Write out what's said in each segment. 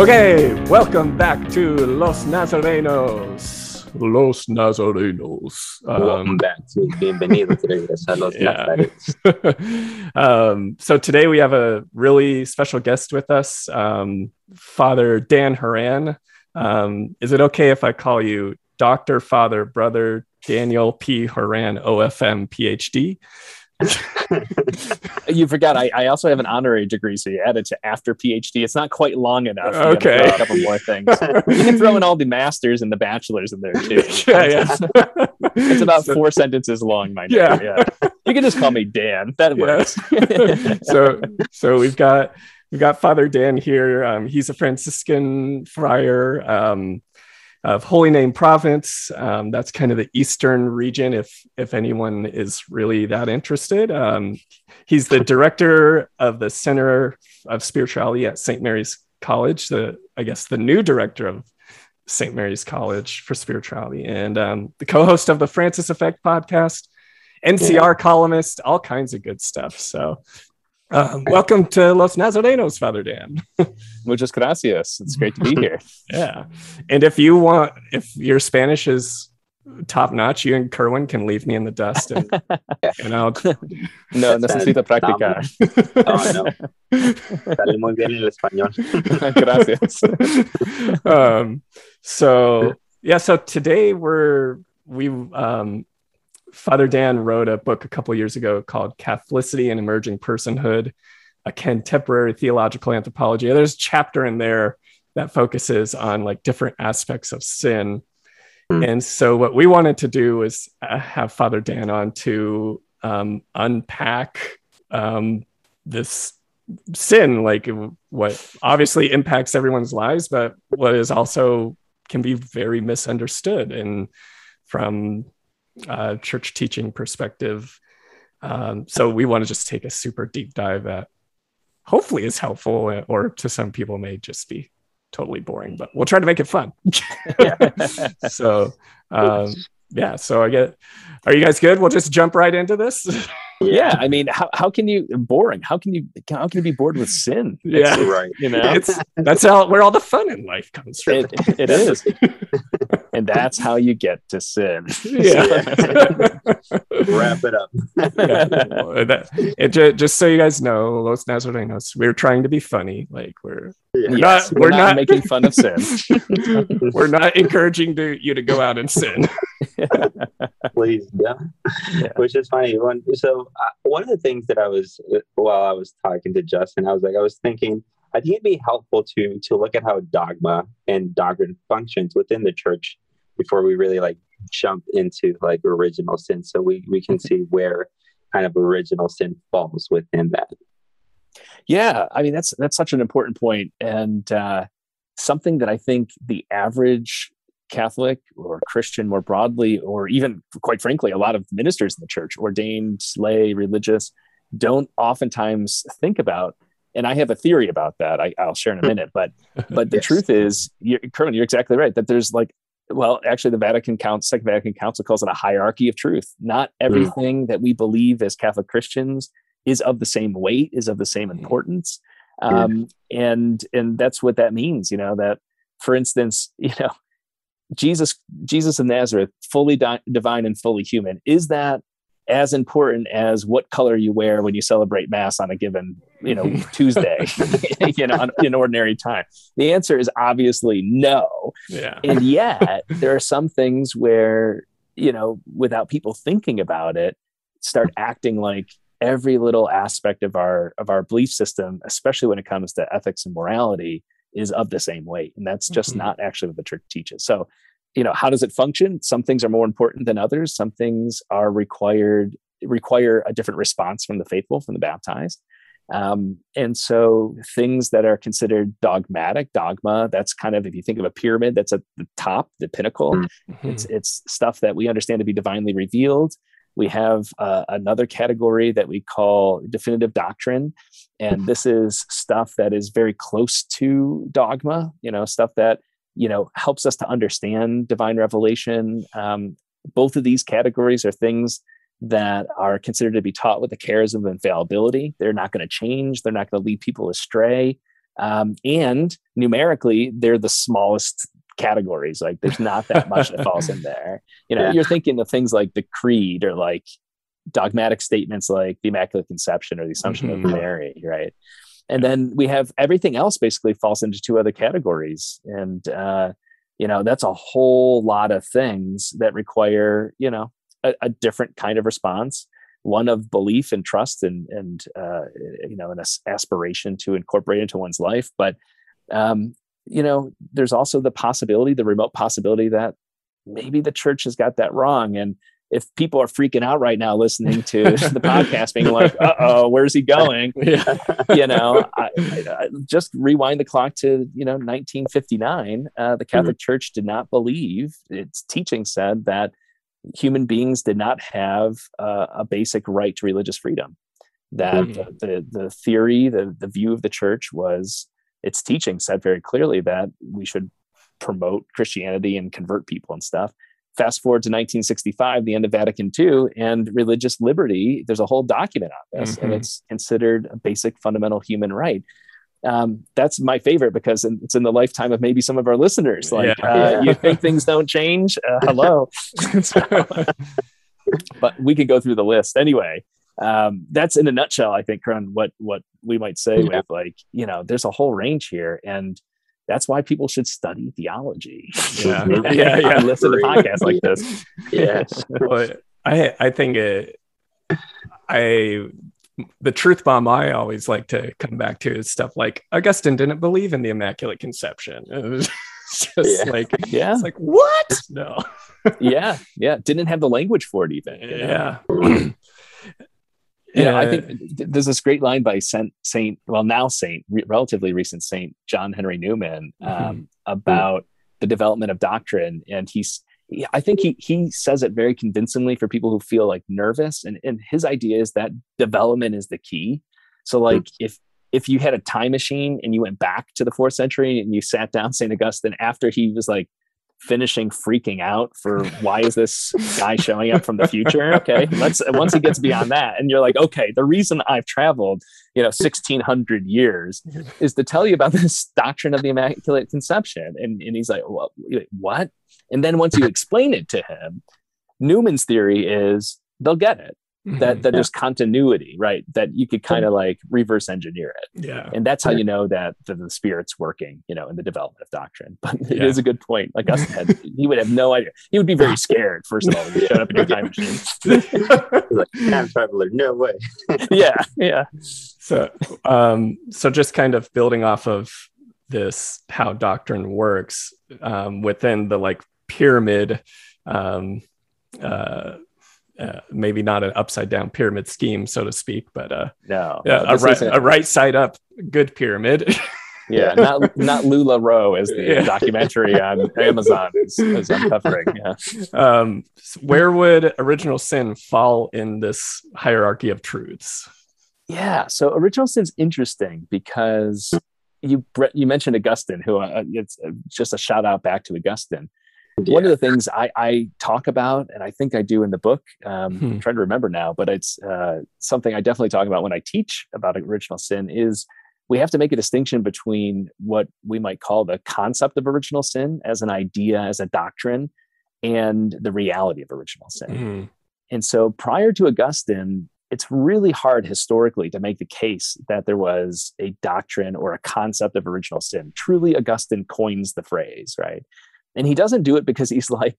Okay, welcome back to Los Nazarenos. Los Nazarenos. Welcome Um, back to Bienvenido to a los Yeah. Nazarenos. um, so today we have a really special guest with us, um, Father Dan Horan. Um, is it okay if I call you Doctor, Father, Brother Daniel P. Horan, OFM, PhD? You forgot. I, I also have an honorary degree, so you added to after PhD. It's not quite long enough. You Okay. A couple more things. You can throw in all the masters and the bachelors in there too. yeah, yeah. It's about So- four sentences long, my name. Yeah. Yeah. You can just call me Dan. That Yeah. works. so so we've got we've got Father Dan here. Um, he's a Franciscan friar um, of Holy Name Province. Um, that's kind of the eastern region. If if anyone is really that interested, um, he's the director of the Center of Spirituality at St. Mary's College. The I guess the new director of St. Mary's College for Spirituality, and um, the co-host of the Francis Effect podcast. NCR columnist, all kinds of good stuff. So, um, welcome to Los Nazarenos, Father Dan. Muchas gracias. It's great to be here. Yeah. And if you want, if your Spanish is top notch, you and Kerwin can leave me in the dust and, and I'll. No, That's necesito practicar. No, no. Sale muy bien el español. Gracias. um, so, yeah. So today we're, we, um, Father Dan wrote a book a couple years ago called Catholicity and Emerging Personhood, a contemporary theological anthropology. And There's a chapter in there that focuses on like different aspects of sin. Hmm. And so what we wanted to do was uh, have Father Dan on to um, unpack um, this sin, like what obviously impacts everyone's lives, but what is also can be very misunderstood and from uh, church teaching perspective. Um, so we want to just take a super deep dive that hopefully is helpful, or to some people may just be totally boring, but we'll try to make it fun. so um, yeah, so I get. Are you guys good? We'll just jump right into this. yeah, I mean, how, how can you boring? How can you how can you be bored with sin? Yeah. It's- Right. you know, it's that's how where all the fun in life comes from. it, it is, and that's how you get to sin. yeah. Wrap it up. yeah. That- it, ju- just so you guys know, Los Nazarenos, we're trying to be funny. Like we're Yeah. We're Yes, not- we're, we're not, not- making fun of sin. we're not encouraging to, you to go out and sin. Please, yeah. Yeah. Which is funny. One, so uh, one of the things that I was while I was talking to Justin, I was like, I was thinking, I think it'd be helpful to to look at how dogma and doctrine functions within the church before we really like jump into like original sin, so we we can see where kind of original sin falls within that. yeah, I mean that's that's such an important point, and uh, something that I think the average Catholic or Christian more broadly, or even quite frankly, a lot of ministers in the church, ordained, lay, religious, don't oftentimes think about. And I have a theory about that. I, I'll share in a minute, but but the Yes. truth is, you're, Kerwin, you're exactly right. That there's like, well, actually, the Vatican Council, Second Vatican Council calls it a hierarchy of truth. Not mm. everything that we believe as Catholic Christians is of the same weight, is of the same mm. importance, mm. um, and and that's what that means. You know that, for instance, you know, Jesus, Jesus of Nazareth, fully di- divine and fully human, is that as important as what color you wear when you celebrate mass on a given you know tuesday you know on- in ordinary time the answer is obviously no Yeah. and yet there are some things where you know without people thinking about it start acting like every little aspect of our of our belief system especially when it comes to ethics and morality is of the same weight and that's just Mhm. not actually what the church teaches so you know how does it function? Some things are more important than others. Some things are required require a different response from the faithful from the baptized. Um, and so things that are considered dogmatic dogma that's kind of if you think of a pyramid that's at the top the pinnacle. Mm. it's it's stuff that we understand to be divinely revealed. We have uh, another category that we call definitive doctrine. And this is stuff that is very close to dogma you know stuff that you know helps us to understand divine revelation um, both of these categories are things that are considered to be taught with the charism of infallibility they're not going to change they're not going to lead people astray um, and numerically they're the smallest categories. Like there's not that much that falls in there. You know, yeah. you're thinking of things like the creed or like dogmatic statements like the Immaculate Conception or the Assumption mm-hmm. of Mary, right? And then we have everything else basically falls into two other categories. And uh, you know, that's a whole lot of things that require, you know, a, a different kind of response one of belief and trust and and uh, you know an aspiration to incorporate into one's life. But um, you know there's also the possibility the remote possibility that maybe the church has got that wrong. And if people are freaking out right now listening to the podcast being like uh-oh where's he going yeah. you know I, I, just rewind the clock to you know 1959 uh, the catholic mm-hmm. church did not believe its teaching said that human beings did not have uh, a basic right to religious freedom. That mm-hmm. the, the theory, the, the view of the church was its teaching said very clearly that we should promote Christianity and convert people and stuff. Fast forward to 1965, the end of Vatican II, and religious liberty. There's a whole document on this, mm-hmm. and it's considered a basic fundamental human right um, that's my favorite because it's in the lifetime of maybe some of our listeners. Like, yeah. uh, you think things don't change? Uh, hello. but we could go through the list anyway. Um, that's in a nutshell, I think, Kerwin, what what we might say yeah. with like, you know, there's a whole range here, and that's why people should study theology. Yeah, yeah, yeah. listen to podcasts like this. Yeah, well, I I think it. I the truth bomb I always like to come back to is stuff like Augustine didn't believe in the Immaculate Conception. It was just yeah. like, yeah, it's like what? No. yeah, yeah, didn't have the language for it even. You know? Yeah. you know, I think there's this great line by Saint, Saint well, now Saint, re- relatively recent Saint John Henry Newman um, mm-hmm. about the development of doctrine, and he's I think he he says it very convincingly for people who feel like nervous. And and his idea is that development is the key. So hmm. like if if you had a time machine and you went back to the fourth century and you sat down St. Augustine after he was like finishing freaking out for why is this guy showing up from the future? Okay let's once he gets beyond that and you're like okay the reason i've traveled you know 1600 years is to tell you about this doctrine of the immaculate conception. And, and he's like well, what? And then once you explain it to him newman's theory is they'll get it that mm-hmm. that there's continuity right? That you could kind of like reverse engineer it. Yeah. And that's how you know that the, the spirit's working you know in the development of doctrine. But it yeah. is a good point. Like us had he would have no idea. He would be very scared first of all if he showed up in your time machine. Like time traveler no way. Yeah yeah. So um so just kind of building off of this how doctrine works um within the like pyramid um uh uh, maybe not an upside down pyramid scheme, so to speak, but uh, no, no a, right, a right side up good pyramid. yeah, not not LuLaRoe as the yeah. documentary on Amazon is, is uncovering. Yeah. Um, where would original sin fall in this hierarchy of truths? Yeah, so original sin's interesting because you you mentioned Augustine, who uh, it's just a shout out back to Augustine. Yeah. One of the things I, I, talk about, and I think I do in the book, um, hmm. I'm trying to remember now, but it's uh, something I definitely talk about when I teach about original sin is we have to make a distinction between what we might call the concept of original sin as an idea, as a doctrine, and the reality of original sin. Hmm. And so prior to Augustine, it's really hard historically to make the case that there was a doctrine or a concept of original sin. Truly, Augustine coins the phrase, right? And he doesn't do it because he's like,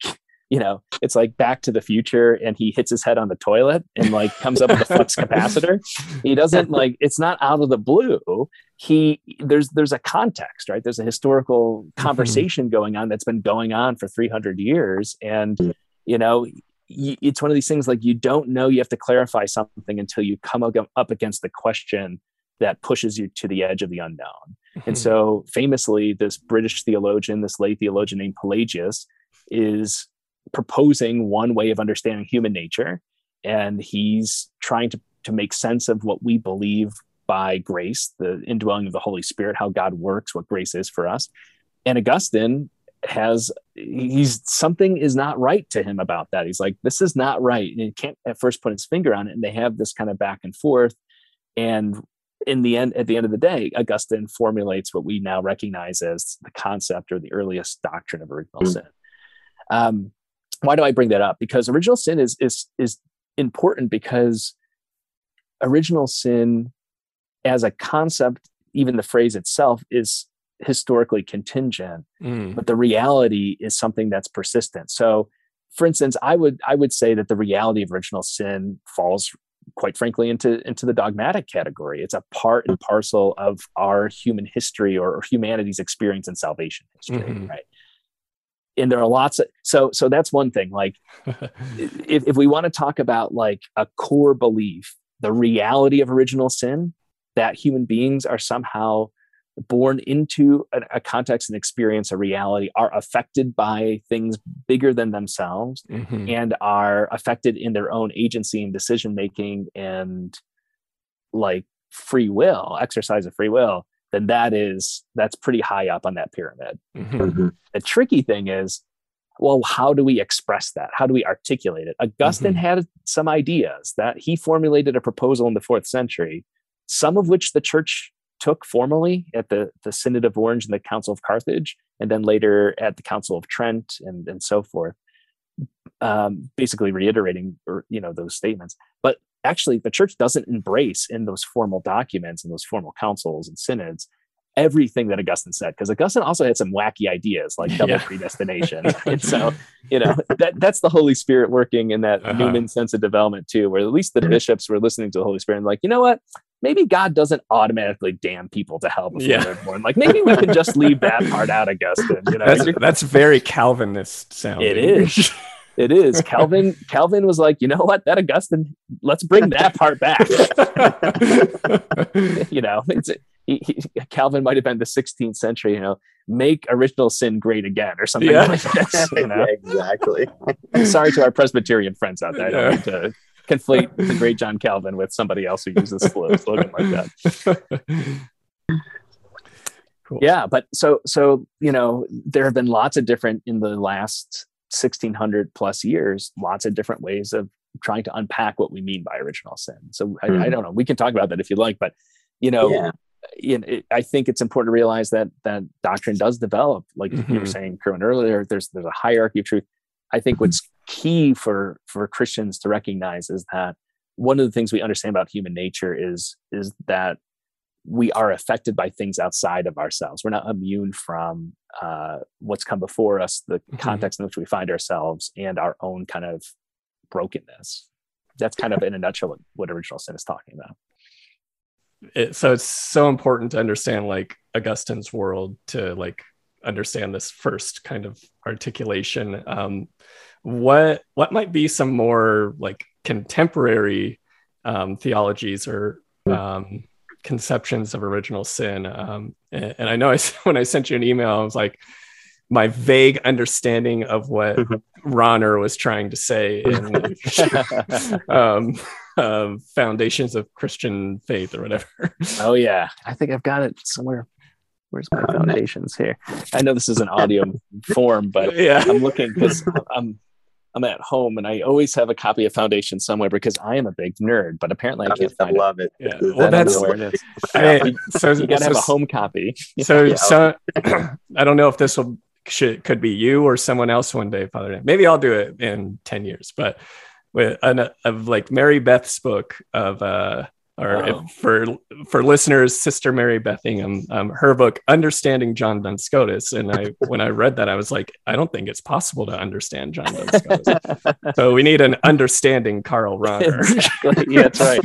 you know, it's like back to the future and he hits his head on the toilet and like comes up with a flux capacitor. He doesn't like it's not out of the blue. He there's there's a context, right? There's a historical mm-hmm. conversation mm-hmm. going on that's been going on for 300 years and you know, it's one of these things like you don't know you have to clarify something until you come up against the question that pushes you to the edge of the unknown. And so, famously, this British theologian, this lay theologian named Pelagius, is proposing one way of understanding human nature. And he's trying to, to make sense of what we believe by grace, the indwelling of the Holy Spirit, how God works, what grace is for us. And Augustine has he's something is not right to him about that. He's like, this is not right. And he can't at first put his finger on it. And they have this kind of back and forth. And in the end, at the end of the day, Augustine formulates what we now recognize as the concept or the earliest doctrine of original mm-hmm. sin. Um, why do I bring that up? Because original sin is is is important because original sin as a concept, even the phrase itself, is historically contingent, mm. but the reality is something that's persistent. So, for instance, I would I would say that the reality of original sin falls quite frankly into into the dogmatic category it's a part and parcel of our human history or, humanity's experience in salvation history mm-hmm. right and there are lots of so so that's one thing like if, if we want to talk about like a core belief the reality of original sin that human beings are somehow born into a, a, context and experience a reality are affected by things bigger than themselves mm-hmm. and are affected in their own agency and decision making and like free will exercise of free will then that is that's pretty high up on that pyramid mm-hmm. mm-hmm. the tricky thing is well how do we express that how do we articulate it augustine mm-hmm. had some ideas that he formulated a proposal in the fourth century some of which the church took formally at the, the Synod of Orange and the Council of Carthage, and then later at the Council of Trent and, and so forth, um, basically reiterating or, you know those statements. But actually, the church doesn't embrace in those formal documents and those formal councils and synods everything that Augustine said, because Augustine also had some wacky ideas like double yeah. predestination. and so, you know, that that's the Holy Spirit working in that uh-huh. Newman sense of development too, where at least the bishops were listening to the Holy Spirit and like, you know what? Maybe God doesn't automatically damn people to hell before yeah. they're born. Like maybe we can just leave that part out, Augustine. You know, that's, that's very Calvinist sounding. It is. It is. Calvin. Calvin was like, you know what? That Augustine. Let's bring that part back. you know, it's he, he, Calvin might have been the 16th century. You know, make original sin great again or something yeah. like this. You know? yeah, exactly. Sorry to our Presbyterian friends out there. I don't yeah. to conflate the great John Calvin with somebody else who uses a slogan like that. Cool. Yeah, but so so you know there have been lots of different in the last 1600 plus years, lots of different ways of trying to unpack what we mean by original sin. So mm. I, I, hmm. don't know. We can talk about that if you like, but you know, yeah. you know, it, I think it's important to realize that that doctrine does develop, like mm-hmm. you were mm-hmm. saying, Kerwin earlier. There's there's a hierarchy of truth. I think what's key for for Christians to recognize is that one of the things we understand about human nature is is that we are affected by things outside of ourselves. We're not immune from uh, what's come before us, the mm-hmm. context in which we find ourselves, and our own kind of brokenness. That's kind of in a nutshell what, what original sin is talking about. It, so it's so important to understand like Augustine's world to like understand this first kind of articulation. Um, what what might be some more like contemporary um, theologies or um, conceptions of original sin? Um, and, and, I know I, when I sent you an email, I was like, my vague understanding of what Rahner was trying to say in um, uh, Foundations of Christian Faith or whatever. Oh yeah, I think I've got it somewhere Where's my oh, foundations here? I know this is an audio form, but yeah. I'm looking because I'm I'm at home and I always have a copy of Foundation somewhere because I am a big nerd, but apparently I can't find I love it. it. Yeah. Well, that's where it is. Hey, so you gotta so, have a home copy. So, yeah. so I don't know if this will should could be you or someone else one day, Father. Maybe I'll do it in ten years, but with an, of like Mary Beth's book of uh or oh. for for listeners, Sister Mary Beth Ingham, um, her book "Understanding John Duns Scotus," and I when I read that, I was like, I don't think it's possible to understand John Duns Scotus. so we need an understanding Karl Rahner. exactly. Yeah, that's right.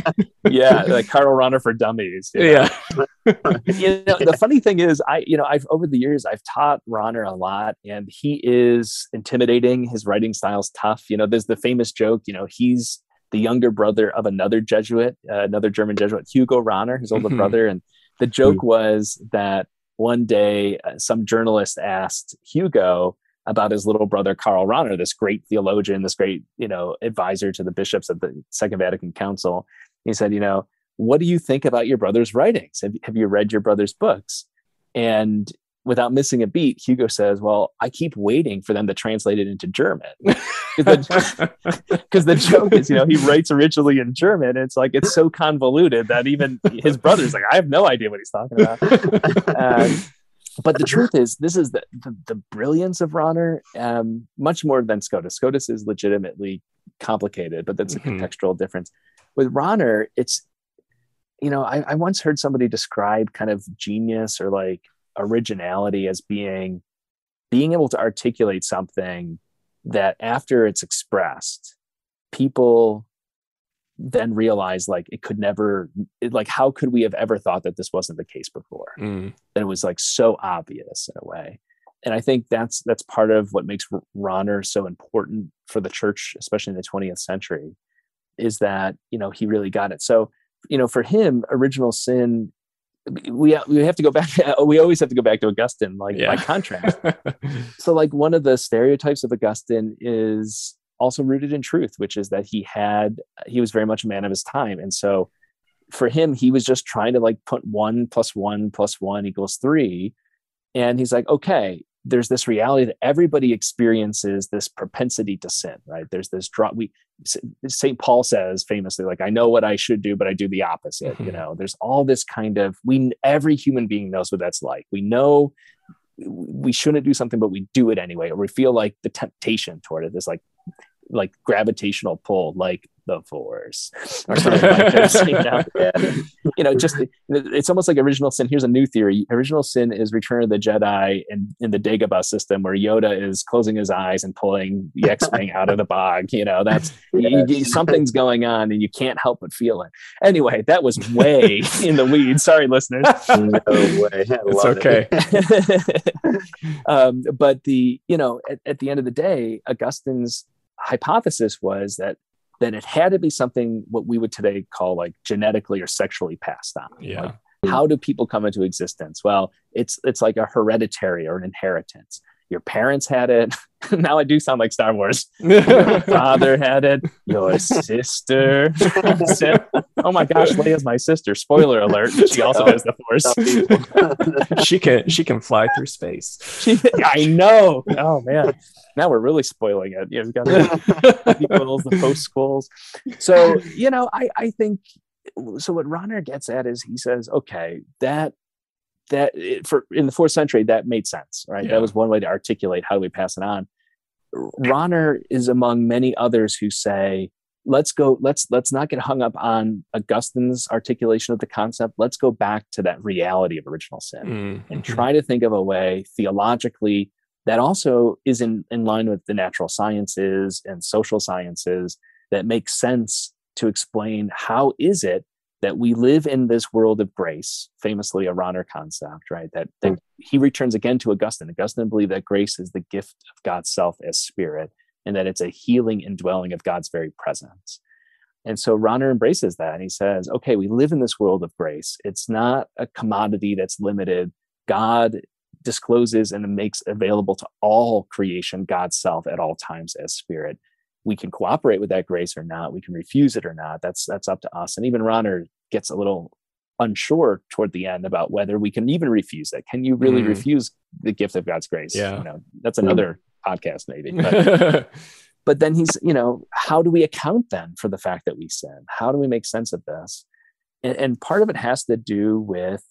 Yeah, like Karl Rahner for dummies. You know? Yeah. you know, the funny thing is, I you know, I've over the years I've taught Rahner a lot, and he is intimidating. His writing style's tough. You know, there's the famous joke. You know, he's the younger brother of another Jesuit, uh, another German Jesuit, Hugo Rahner, his older mm-hmm. brother. And the joke was that one day uh, some journalist asked Hugo about his little brother Karl Rahner, this great theologian, this great you know advisor to the bishops of the Second Vatican Council. He said, you know, what do you think about your brother's writings? Have, have you read your brother's books? And without missing a beat, Hugo says, Well, I keep waiting for them to translate it into German. Because the, the, joke is, you know, he writes originally in German. And it's like, it's so convoluted that even his brother's like, I have no idea what he's talking about. Um, but the truth is, this is the, the, the brilliance of Rahner, um, much more than Scotus. Scotus is legitimately complicated, but that's a mm-hmm. contextual difference. With Rahner, it's, you know, I, I once heard somebody describe kind of genius or like originality as being being able to articulate something that after it's expressed, people then realize like it could never like how could we have ever thought that this wasn't the case before? Mm. that it was like so obvious in a way. And i think that's that's part of what makes Rahner so important for the church especially in the 20th century is that you know he really got it. So you know for him original sin we we have to go back we always have to go back to augustine like yeah. by contrast. So like one of the stereotypes of augustine is also rooted in truth, which is that he had he was very much a man of his time, and so for him, he was just trying to like put one plus one plus one equals three, and he's like, okay, there's this reality that everybody experiences this propensity to sin, right? There's this drop. We St. Paul says famously, like, I know what I should do, but I do the opposite. Mm-hmm. You know, there's all this kind of we every human being knows what that's like. We know we shouldn't do something, but we do it anyway, or we feel like the temptation toward it is like like gravitational pull, like the force or something like this. You know? You know, just it's almost like original sin. Here's a new theory: original sin is Return of the Jedi and in the Dagobah system, where Yoda is closing his eyes and pulling the X-wing out of the bog. You know, that's yes. you, something's going on, and you can't help but feel it. Anyway, that was way in the weeds. Sorry, listeners. No way. It's okay. It. um, but the you know, at, at the end of the day, Augustine's hypothesis was that that it had to be something what we would today call like genetically or sexually passed on. Yeah. Like, how do people come into existence? Well, it's it's like a hereditary or an inheritance your parents had it. now I do sound like Star Wars. your father had it. Your sister. oh my gosh, Leia's my sister. Spoiler alert. She also has the force. she can she can fly through space. She, I know. Oh man. Now we're really spoiling it. You know, we've got the sequels, the post schools. So, you know, I, I think so what Rahner gets at is he says, okay, that that for in the fourth century that made sense right yeah. that was one way to articulate how do we pass it on Rahner is among many others who say let's go let's let's not get hung up on augustine's articulation of the concept let's go back to that reality of original sin mm-hmm. and try to think of a way theologically that also is in, in line with the natural sciences and social sciences that makes sense to explain how is it that we live in this world of grace, famously a Rahner concept, right? That, that mm. he returns again to Augustine. Augustine believed that grace is the gift of God's self as spirit, and that it's a healing indwelling of God's very presence. And so Rahner embraces that and he says, okay, we live in this world of grace. It's not a commodity that's limited. God discloses and makes available to all creation God's self at all times as spirit we can cooperate with that grace or not we can refuse it or not that's that's up to us and even Rahner gets a little unsure toward the end about whether we can even refuse it. Can you really mm. refuse the gift of god's grace? Yeah. You know that's another mm. podcast maybe but, but then he's you know how do we account then for the fact that we sin? How do we make sense of this? And, and part of it has to do with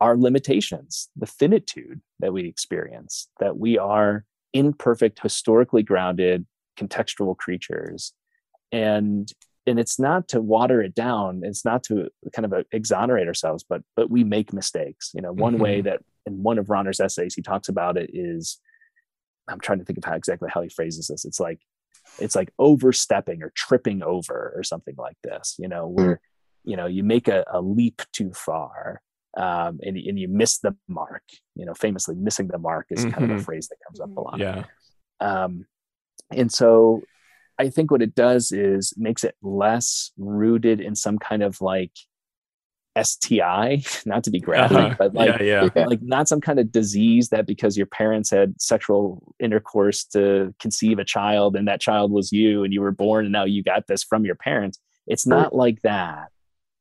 our limitations the finitude that we experience that we are imperfect historically grounded contextual creatures. And and it's not to water it down it's not to kind of uh, exonerate ourselves but but we make mistakes you know one mm-hmm. way that in one of Rahner's essays he talks about it is i'm trying to think of how exactly how he phrases this it's like it's like overstepping or tripping over or something like this you know where you know you make a, a leap too far um, and, and you miss the mark you know famously missing the mark is mm-hmm. kind of a mm-hmm. phrase that comes up a lot yeah um, and so I think what it does is makes it less rooted in some kind of like STI, not to be graphic, uh-huh. but like, yeah, yeah. like not some kind of disease that because your parents had sexual intercourse to conceive a child and that child was you and you were born and now you got this from your parents. It's not like that.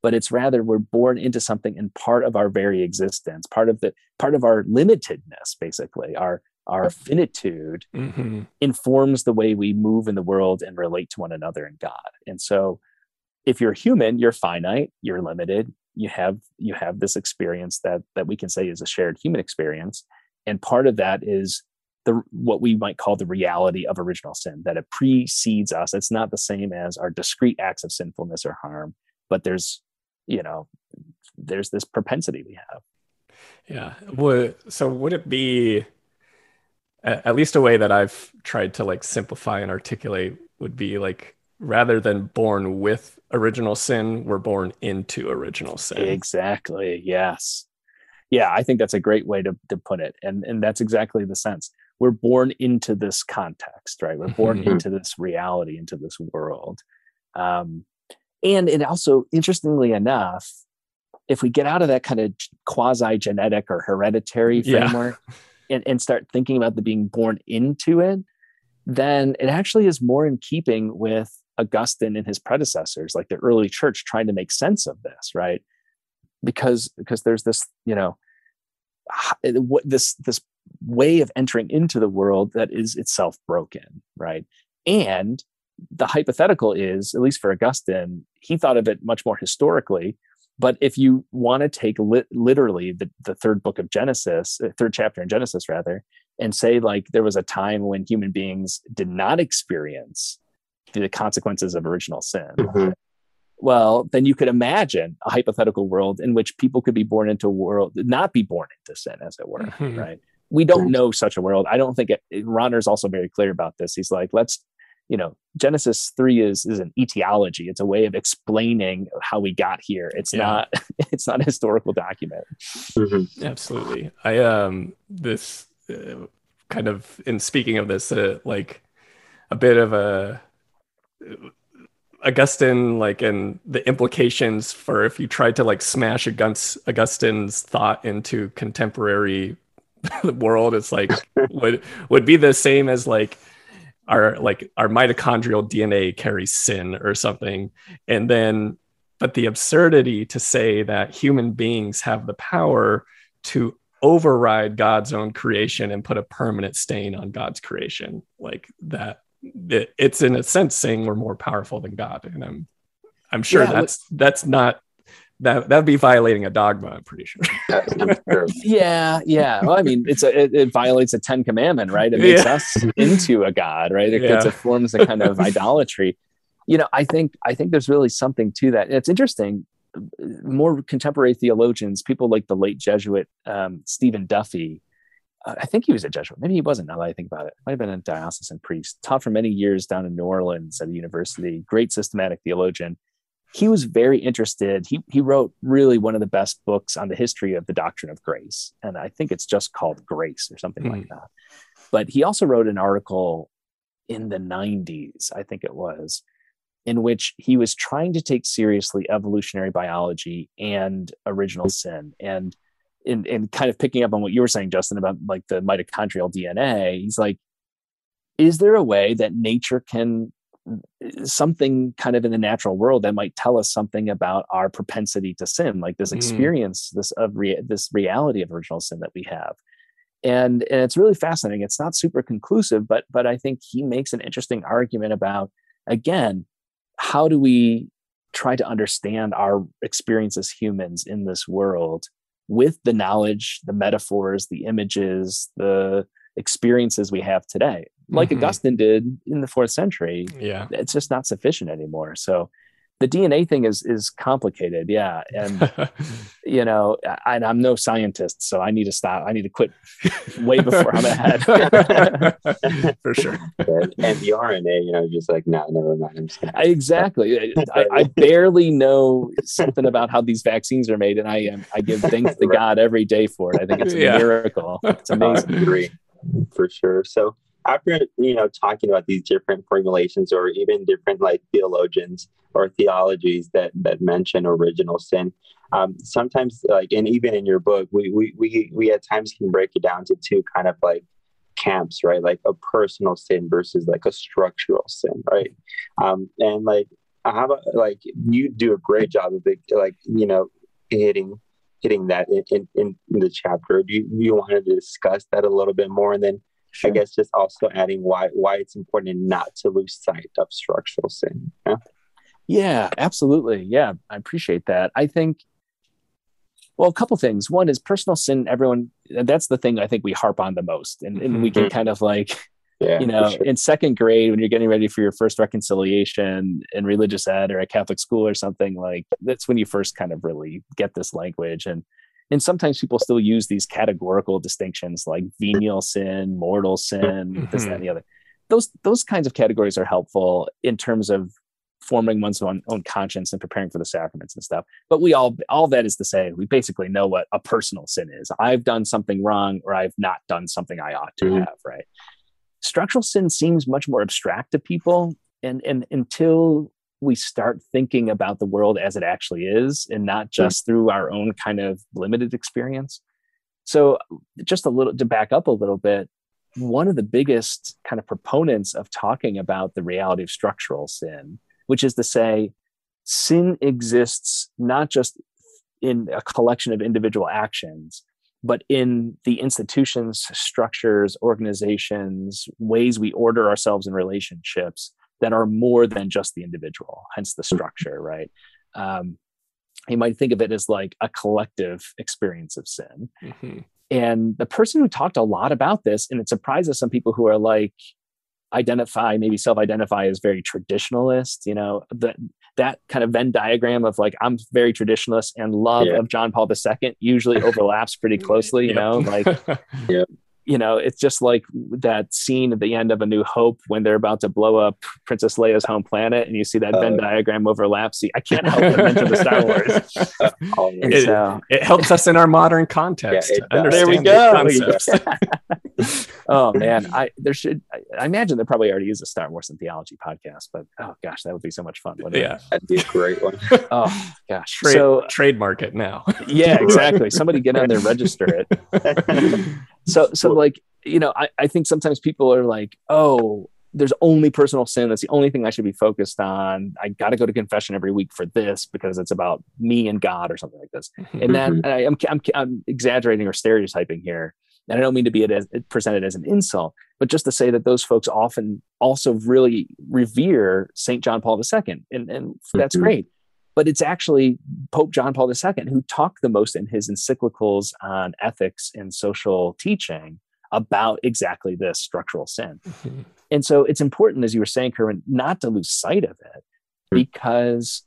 but it's rather we're born into something and part of our very existence, part of the part of our limitedness, basically, our our finitude mm-hmm. informs the way we move in the world and relate to one another and God. And so if you're human, you're finite, you're limited, you have you have this experience that that we can say is a shared human experience. And part of that is the what we might call the reality of original sin, that it precedes us. It's not the same as our discrete acts of sinfulness or harm, but there's, you know, there's this propensity we have. Yeah. Would so would it be at least a way that I've tried to like simplify and articulate would be like rather than born with original sin, we're born into original sin. Exactly. Yes. Yeah, I think that's a great way to, to put it. And and that's exactly the sense. We're born into this context, right? We're born mm-hmm. into this reality, into this world. Um, and it also, interestingly enough, if we get out of that kind of quasi genetic or hereditary framework, yeah and, and start thinking about the being born into it, then it actually is more in keeping with Augustine and his predecessors, like the early church trying to make sense of this, right? Because because there's this, you know, this this way of entering into the world that is itself broken, right? And the hypothetical is, at least for Augustine, he thought of it much more historically, but if you want to take li- literally the, the third book of Genesis, uh, third chapter in Genesis, rather, and say like there was a time when human beings did not experience the consequences of original sin. Mm-hmm. Well, then you could imagine a hypothetical world in which people could be born into a world, not be born into sin, as it were, mm-hmm. right? We don't know such a world. I don't think it, Rahner's also very clear about this. He's like, let's you know genesis 3 is is an etiology it's a way of explaining how we got here it's yeah. not it's not a historical document mm-hmm. absolutely i um this uh, kind of in speaking of this uh, like a bit of a Augustine, like, and the implications for if you tried to like smash Augustine's thought into contemporary world, it's like would would be the same as like our like our mitochondrial DNA carries sin or something. And then, but the absurdity to say that human beings have the power to override God's own creation and put a permanent stain on God's creation, like that. It, it's in a sense saying we're more powerful than God, and I'm I'm sure yeah, that's that's not that that'd be violating a dogma. I'm pretty sure. yeah, yeah. Well, I mean, it's a it, it, violates a Ten Commandment, right? It makes yeah. us into a god, right? It, yeah. it forms a kind of idolatry. You know, I think I think there's really something to that. it's interesting. More contemporary theologians, people like the late Jesuit um, Stephen Duffy. Uh, I think he was a Jesuit. Maybe he wasn't. Now that I think about it, might have been a diocesan priest. Taught for many years down in New Orleans at a university. Great systematic theologian he was very interested. He, he wrote really one of the best books on the history of the doctrine of grace. And I think it's just called Grace or something mm. like hmm. that. But he also wrote an article in the 90s, I think it was, in which he was trying to take seriously evolutionary biology and original sin. And in, in kind of picking up on what you were saying, Justin, about like the mitochondrial DNA, he's like, is there a way that nature can something kind of in the natural world that might tell us something about our propensity to sin like this mm-hmm. experience mm. this of rea- this reality of original sin that we have and and it's really fascinating it's not super conclusive but but i think he makes an interesting argument about again how do we try to understand our experience as humans in this world with the knowledge the metaphors the images the experiences we have today like mm-hmm. augustine did in the fourth century yeah. it's just not sufficient anymore. So the dna thing is is complicated. Yeah. And you know I, i'm no scientist so i need to stop i need to quit way before i'm ahead. For sure. And the rna you know just like no never mind exactly. I, I, barely know something about how these vaccines are made and i am i give thanks to god every day for it. I think it's a yeah. miracle. It's amazing. for sure. So after you know talking about these different formulations or even different like theologians or theologies that that mention original sin um, sometimes like and even in your book we, we we we at times can break it down to two kind of like camps right like a personal sin versus like a structural sin right um, and like how about like you do a great job of it, like you know hitting hitting that in, in, in the chapter. Do you, you want to discuss that a little bit more, and then sure. I guess just also adding why why it's important not to lose sight of structural sin. Yeah? yeah, absolutely. Yeah, I appreciate that. I think. Well, a couple things. One is personal sin. Everyone, that's the thing I think we harp on the most, and, and we can mm-hmm. kind of like yeah, you know, sure. in second grade when you're getting ready for your first reconciliation in religious ed or a Catholic school or something, like that's when you first kind of really get this language. And and sometimes people still use these categorical distinctions like venial sin, mortal sin, mm-hmm. this, that, and the other. Those those kinds of categories are helpful in terms of forming one's own, own conscience and preparing for the sacraments and stuff. But we all all that is to say, we basically know what a personal sin is. I've done something wrong or I've not done something I ought to mm-hmm. have, right? structural sin seems much more abstract to people and and until we start thinking about the world as it actually is and not hmm. just through our own kind of limited experience. So just a little to back up a little bit one of the biggest kind of proponents of talking about the reality of structural sin which is to say sin exists not just in a collection of individual actions but in the institutions, structures, organizations, ways we order ourselves in relationships that are more than just the individual, hence the structure, right? Um, you might think of it as like a collective experience of sin. Mm-hmm. And the person who talked a lot about this, and it surprises some people who are like, identify, maybe self identify as very traditionalist, you know, that that kind of Venn diagram of like I'm very traditionalist and love yeah. of John Paul II usually overlaps pretty closely, you know, like yeah you know, it's just like that scene at the end of A New Hope when they're about to blow up Princess Leia's home planet, and you see that uh, Venn diagram overlap. See, I can't help but mention the Star Wars. it, so, it, helps us in our modern context. Yeah, there we go. oh man, I there should. I imagine there probably already is a Star Wars and theology podcast, but oh gosh, that would be so much fun. yeah, it? that'd be a great one. oh gosh, Trade, so trademark it now. yeah, exactly. Somebody get on there, register it so so like you know I, I think sometimes people are like oh there's only personal sin. That's the only thing i should be focused on. I got to go to confession every week for this because it's about me and god or something like this. Mm-hmm. and that I, am I'm, I'm exaggerating or stereotyping here and i don't mean to be it as, presented as an insult but just to say that those folks often also really revere saint john paul ii and, and that's mm-hmm. great. But it's actually Pope John Paul II who talked the most in his encyclicals on ethics and social teaching about exactly this structural sin. Mm-hmm. And so it's important, as you were saying, Kerwin, not to lose sight of it hmm. because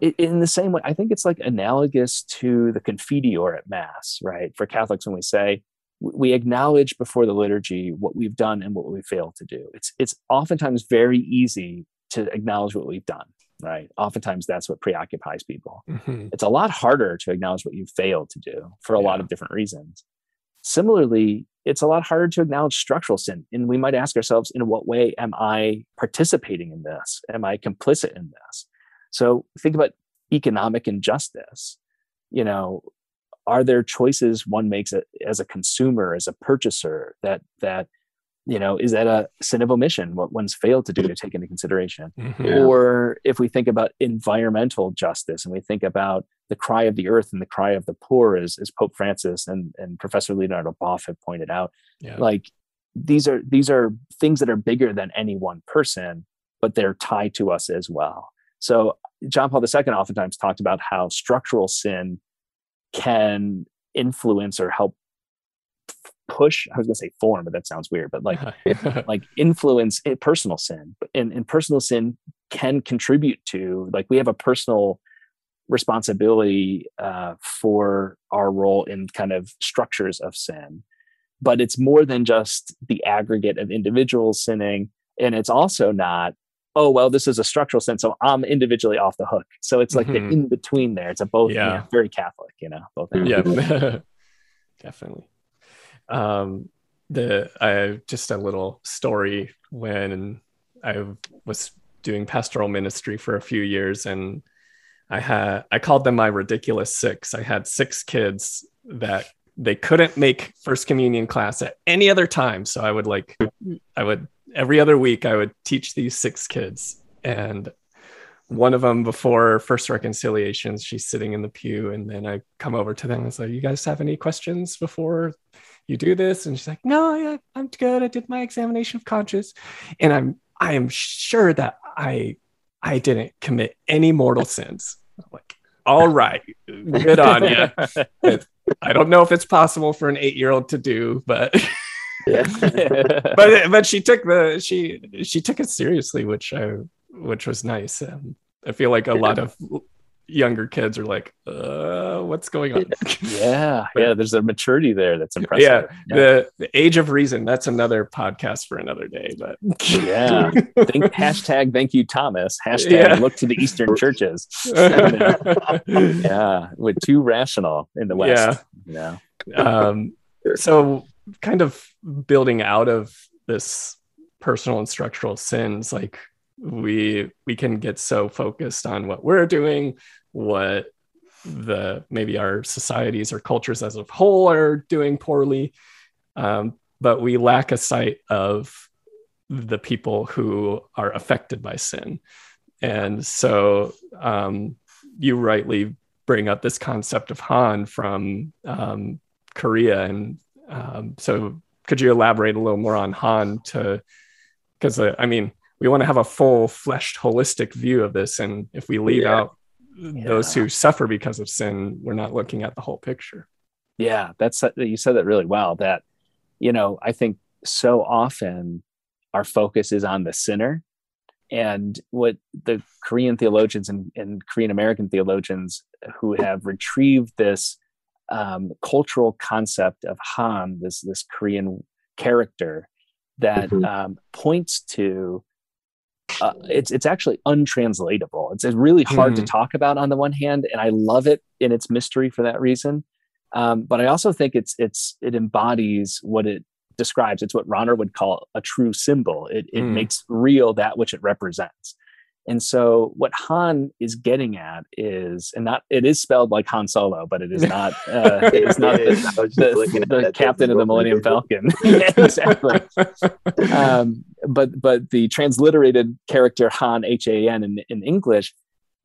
it, in the same way, I think it's like analogous to the Confiteor at Mass, right? For Catholics, when we say, we acknowledge before the liturgy what we've done and what we failed to do. It's it's oftentimes very easy to acknowledge what we've done right? Oftentimes that's what preoccupies people. Mm-hmm. It's a lot harder to acknowledge what you failed to do for a yeah. lot of different reasons. Similarly, it's a lot harder to acknowledge structural sin. And we might ask ourselves, in what way am I participating in this? Am I complicit in this? So think about economic injustice. You know, are there choices one makes as a consumer, as a purchaser, that that you know is that a sin of omission what one's failed to do to take into consideration mm-hmm. or if we think about environmental justice and we think about the cry of the earth and the cry of the poor as, as pope francis and, and professor leonardo boff have pointed out yeah. like these are these are things that are bigger than any one person but they're tied to us as well so john paul ii oftentimes talked about how structural sin can influence or help push i was going to say form but that sounds weird but like like influence personal sin and, and personal sin can contribute to like we have a personal responsibility uh, for our role in kind of structures of sin but it's more than just the aggregate of individuals sinning and it's also not oh well this is a structural sin so i'm individually off the hook. So it's like mm-hmm. the in between there. It's a both yeah. You know, very catholic you know both yeah. Definitely um, the I just a little story when I was doing pastoral ministry for a few years and I had I called them my ridiculous six. I had six kids that they couldn't make first communion class at any other time. So I would like I would every other week I would teach these six kids. And one of them before first reconciliations, she's sitting in the pew, and then I come over to them and say, "You guys have any questions before you do this?" And she's like, "No, yeah, I'm good. I did my examination of conscience, and I'm I am sure that I I didn't commit any mortal sins." I'm like, all right, good on you. I don't know if it's possible for an eight year old to do, but. Yeah. but but she took the she she took it seriously, which I which was nice. Um, I feel like a lot of younger kids are like, uh, what's going on? yeah, but, yeah. There's a maturity there that's impressive. Yeah, yeah, The, the age of reason. That's another podcast for another day. But yeah, think, hashtag thank you Thomas. Hashtag yeah. look to the Eastern churches. yeah, with too rational in the West. Yeah. yeah. Um, so kind of building out of this personal and structural sins, like we we can get so focused on what we're doing what the maybe our societies or cultures as a whole are doing poorly. Um, but we lack a sight of the people who are affected by sin. And so um, you rightly bring up this concept of han from um, korea. And um, so could you elaborate a little more on han to because uh, i mean we want to have a full fleshed holistic view of this and if we leave yeah. out yeah. those who suffer because of sin we're not looking at the whole picture yeah that's you said that really well that you know i think so often our focus is on the sinner and what the korean theologians and, and korean american theologians who have retrieved this um, cultural concept of han this this korean character that mm-hmm. um, points to uh, it's it's actually untranslatable. It's, it's really hard mm. to hmm. talk about on the one hand, and I love it in its mystery for that reason. Um, but I also think it's it's it embodies what it describes. It's what Rahner would call a true symbol. It it mm. makes real that which it represents. And so what Han is getting at is, and not it is spelled like Han Solo, but it is not. Uh, it is not the, the, the captain of the Millennium Falcon. exactly. Um, but but the transliterated character Han H A N in, in English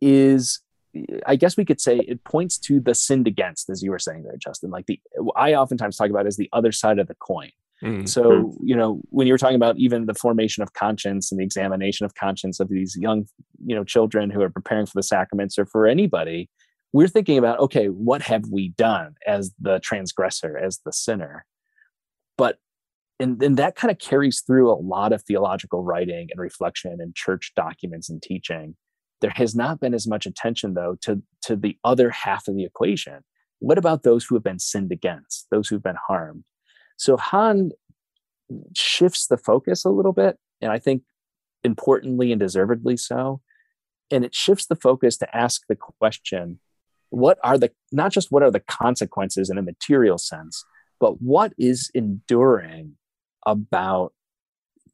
is I guess we could say it points to the sinned against, as you were saying there, Justin. Like the I oftentimes talk about as the other side of the coin. Mm-hmm. So, you know, when you were talking about even the formation of conscience and the examination of conscience of these young, you know, children who are preparing for the sacraments or for anybody, we're thinking about, okay, what have we done as the transgressor, as the sinner? But and, and that kind of carries through a lot of theological writing and reflection and church documents and teaching. There has not been as much attention, though, to, to the other half of the equation. What about those who have been sinned against, those who've been harmed? So Han shifts the focus a little bit, and I think importantly and deservedly so. And it shifts the focus to ask the question what are the, not just what are the consequences in a material sense, but what is enduring about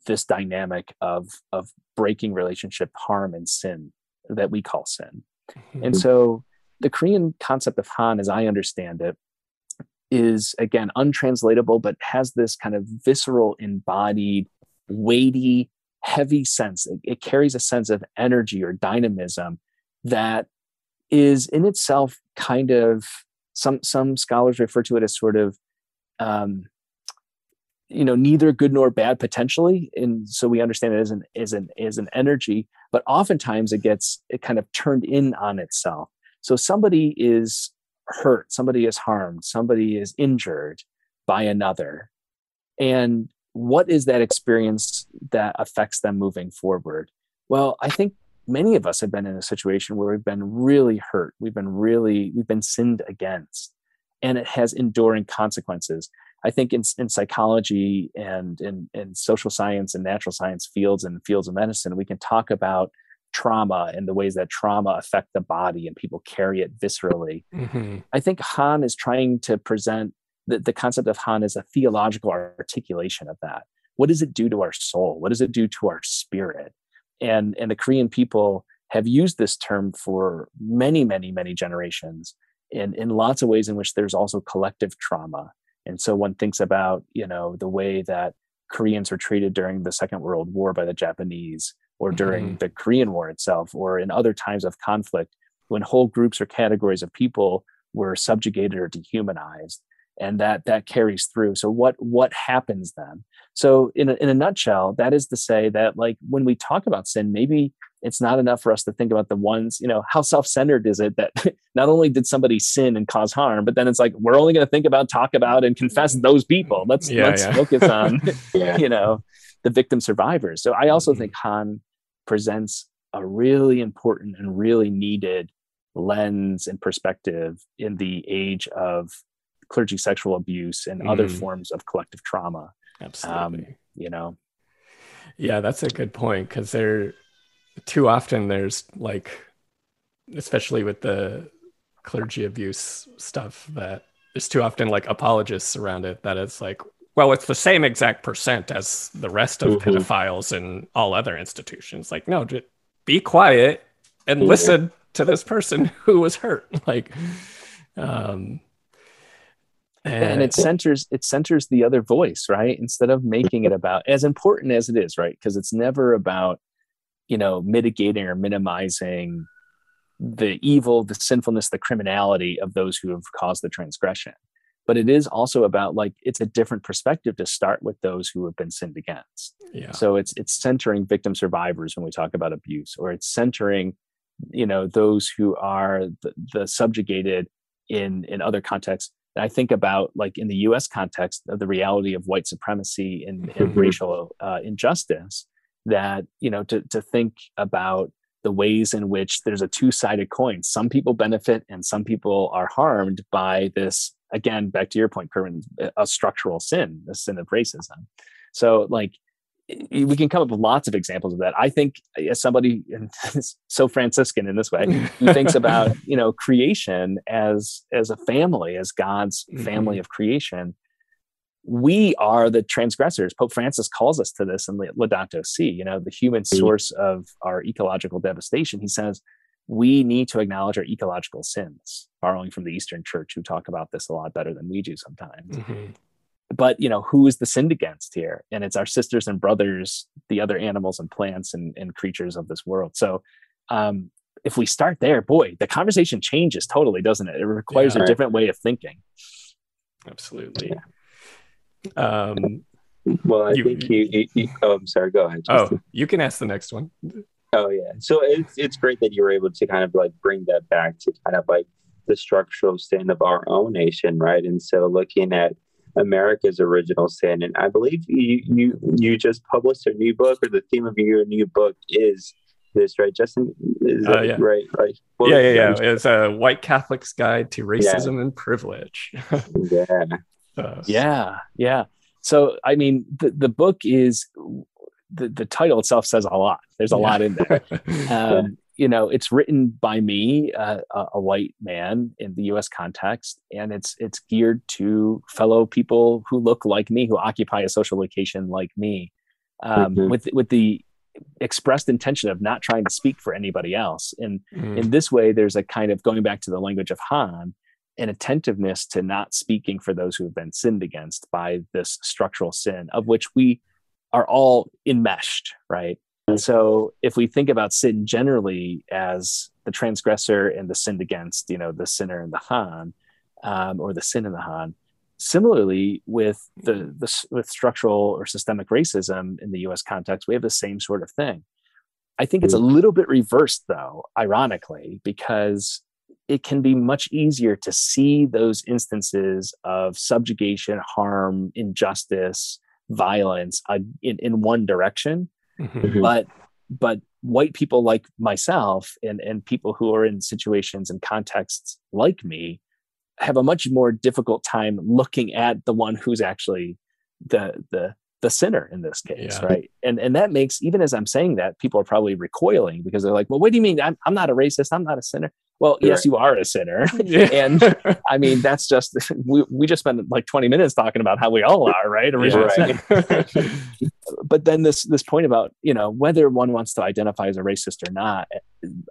this dynamic of, of breaking relationship harm and sin that we call sin. Mm-hmm. And so the Korean concept of Han, as I understand it, is again untranslatable, but has this kind of visceral, embodied, weighty, heavy sense. It, it carries a sense of energy or dynamism that is in itself kind of some some scholars refer to it as sort of um, you know neither good nor bad potentially and so we understand it as an as an as an energy but oftentimes it gets it kind of turned in on itself so somebody is hurt, somebody is harmed, somebody is injured by another. And what is that experience that affects them moving forward? Well, I think many of us have been in a situation where we've been really hurt. We've been really, we've been sinned against, and it has enduring consequences. I think in, in psychology and in, in social science and natural science fields and fields of medicine, we can talk about trauma and the ways that trauma affect the body and people carry it viscerally. Mm-hmm. I think Han is trying to present the, the concept of Han as a theological articulation of that. What does it do to our soul? What does it do to our spirit? And and the Korean people have used this term for many, many, many generations and in lots of ways in which there's also collective trauma. And so one thinks about, you know, the way that Koreans were treated during the Second World War by the Japanese, or during mm-hmm. the Korean War itself, or in other times of conflict, when whole groups or categories of people were subjugated or dehumanized and that that carries through so what what happens then so in a, in a nutshell that is to say that like when we talk about sin maybe it's not enough for us to think about the ones you know how self-centered is it that not only did somebody sin and cause harm but then it's like we're only going to think about talk about and confess those people let's yeah, let's yeah. focus on yeah. you know the victim survivors so i also mm-hmm. think han presents a really important and really needed lens and perspective in the age of clergy sexual abuse and mm. other forms of collective trauma. Absolutely. Um, you know. Yeah, that's a good point because there too often there's like especially with the clergy abuse stuff that there's too often like apologists around it that it's like well it's the same exact percent as the rest of mm-hmm. pedophiles in all other institutions. Like no just be quiet and mm-hmm. listen to this person who was hurt. Like um and it centers it centers the other voice right? Instead of making it about as important as it is right? Because it's never about you know mitigating or minimizing the evil the sinfulness the criminality of those who have caused the transgression but it is also about like it's a different perspective to start with those who have been sinned against yeah. so it's it's centering victim survivors when we talk about abuse or it's centering you know those who are the, the subjugated in in other contexts I think about like in the U.S. context of the reality of white supremacy and, and racial uh, injustice. That you know to to think about the ways in which there's a two-sided coin. Some people benefit and some people are harmed by this. Again, back to your point, Kerwin, a structural sin, the sin of racism. So, like, we can come up with lots of examples of that. I think as somebody so Franciscan in this way, who thinks about you know creation as as a family, as God's family mm-hmm. of creation, we are the transgressors. Pope Francis calls us to this in Laudato Si. You know, the human source of our ecological devastation. He says we need to acknowledge our ecological sins, borrowing from the Eastern Church, who talk about this a lot better than we do sometimes. Mm-hmm. But you know who is the sinned against here? And it's our sisters and brothers the other animals and plants and, and creatures of this world. So um, if we start there boy the conversation changes totally doesn't it? It requires yeah, a different way of thinking. Absolutely. Um, well i you, think you, you, you, oh i'm sorry go ahead oh you can ask the next one oh yeah so it's it's great that you were able to kind of like bring that back to kind of like the structural sin of our own nation right and so looking at America's original sin. And I believe you you you just published a new book, or the theme of your new book is this, right, Justin? Is uh, yeah. right? Right? yeah, yeah, yeah. It's a White Catholic's Guide to Racism yeah. and Privilege. yeah. Uh, yeah, yeah. So, I mean, the the book is the, the title itself says a lot. There's a yeah. lot in there. Um, you know it's written by me uh, a white man in the us context and it's it's geared to fellow people who look like me who occupy a social location like me um, mm-hmm. with with the expressed intention of not trying to speak for anybody else and mm. in this way there's a kind of going back to the language of han an attentiveness to not speaking for those who have been sinned against by this structural sin of which we are all enmeshed right and so if we think about sin generally as the transgressor and the sinned against, you know, the sinner and the Han, um, or the sin and the Han, similarly with the, the with structural or systemic racism in the U.S. context, we have the same sort of thing. I think it's a little bit reversed, though, ironically, because it can be much easier to see those instances of subjugation, harm, injustice, violence uh, in, in one direction Mm-hmm. But but white people like myself and and people who are in situations and contexts like me have a much more difficult time looking at the one who's actually the the the sinner in this case yeah. right? And and that makes even as i'm saying that people are probably recoiling because they're like well what do you mean? I'm, I'm not a racist. I'm not a sinner. Well yes you are a sinner. And i mean that's just we, we just spent like 20 minutes talking about how we all are right originally. Right. but then this this point about you know whether one wants to identify as a racist or not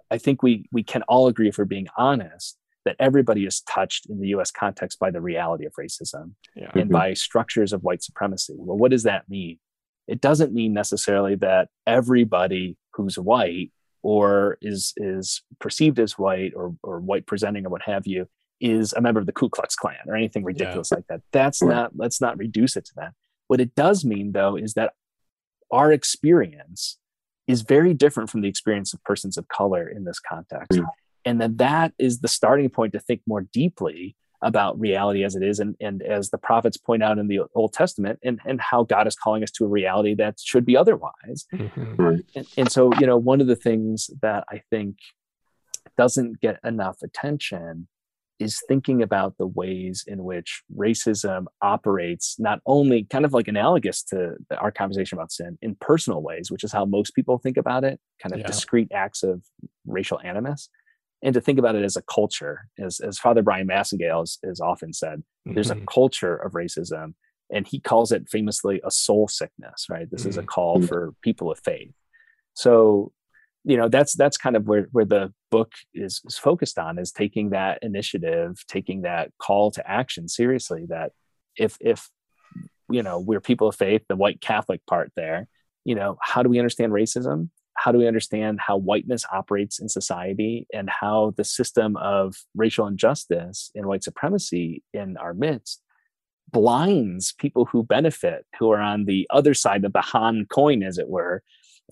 i think we we can all agree if we're being honest that everybody is touched in the US context by the reality of racism yeah. and mm-hmm. by structures of white supremacy. Well, what does that mean? It doesn't mean necessarily that everybody who's white or is is perceived as white or or white presenting or what have you is a member of the Ku Klux Klan or anything ridiculous yeah. like that. That's not let's not reduce it to that. What it does mean though is that our experience is very different from the experience of persons of color in this context. Mm. And then that is the starting point to think more deeply about reality as it is and, and as the prophets point out in the old testament and, and how god is calling us to a reality that should be otherwise mm-hmm. and, and so you know one of the things that i think doesn't get enough attention is thinking about the ways in which racism operates not only kind of like analogous to our conversation about sin in personal ways which is how most people think about it kind of yeah. discrete acts of racial animus and to think about it as a culture as, as father Bryan Massingale has, has often said mm-hmm. there's a mm-hmm. culture of racism and he calls it famously a soul sickness right this mm-hmm. is a mm-hmm. call mm-hmm. for people of faith so you know that's that's kind of where where the book is, is focused on is taking that initiative taking that call to action seriously that if if you know we're people of faith the white catholic part there you know how do we understand racism how do we understand how whiteness operates in society and how the system of racial injustice and white supremacy in our midst blinds people who benefit who are on the other side of the han coin as it were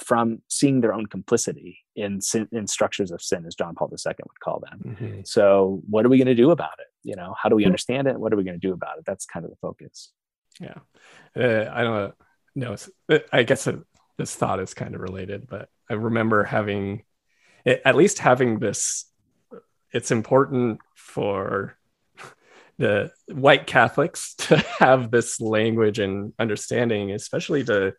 from seeing their own complicity in sin, in structures of sin, as John Paul II would call them. Mm-hmm. So, what are we going to do about it? You know, how do we understand it? What are we going to do about it? That's kind of the focus. Yeah, uh, I don't know. No, I guess this thought is kind of related, but I remember having, at least having this. It's important for the white Catholics to have this language and understanding, especially to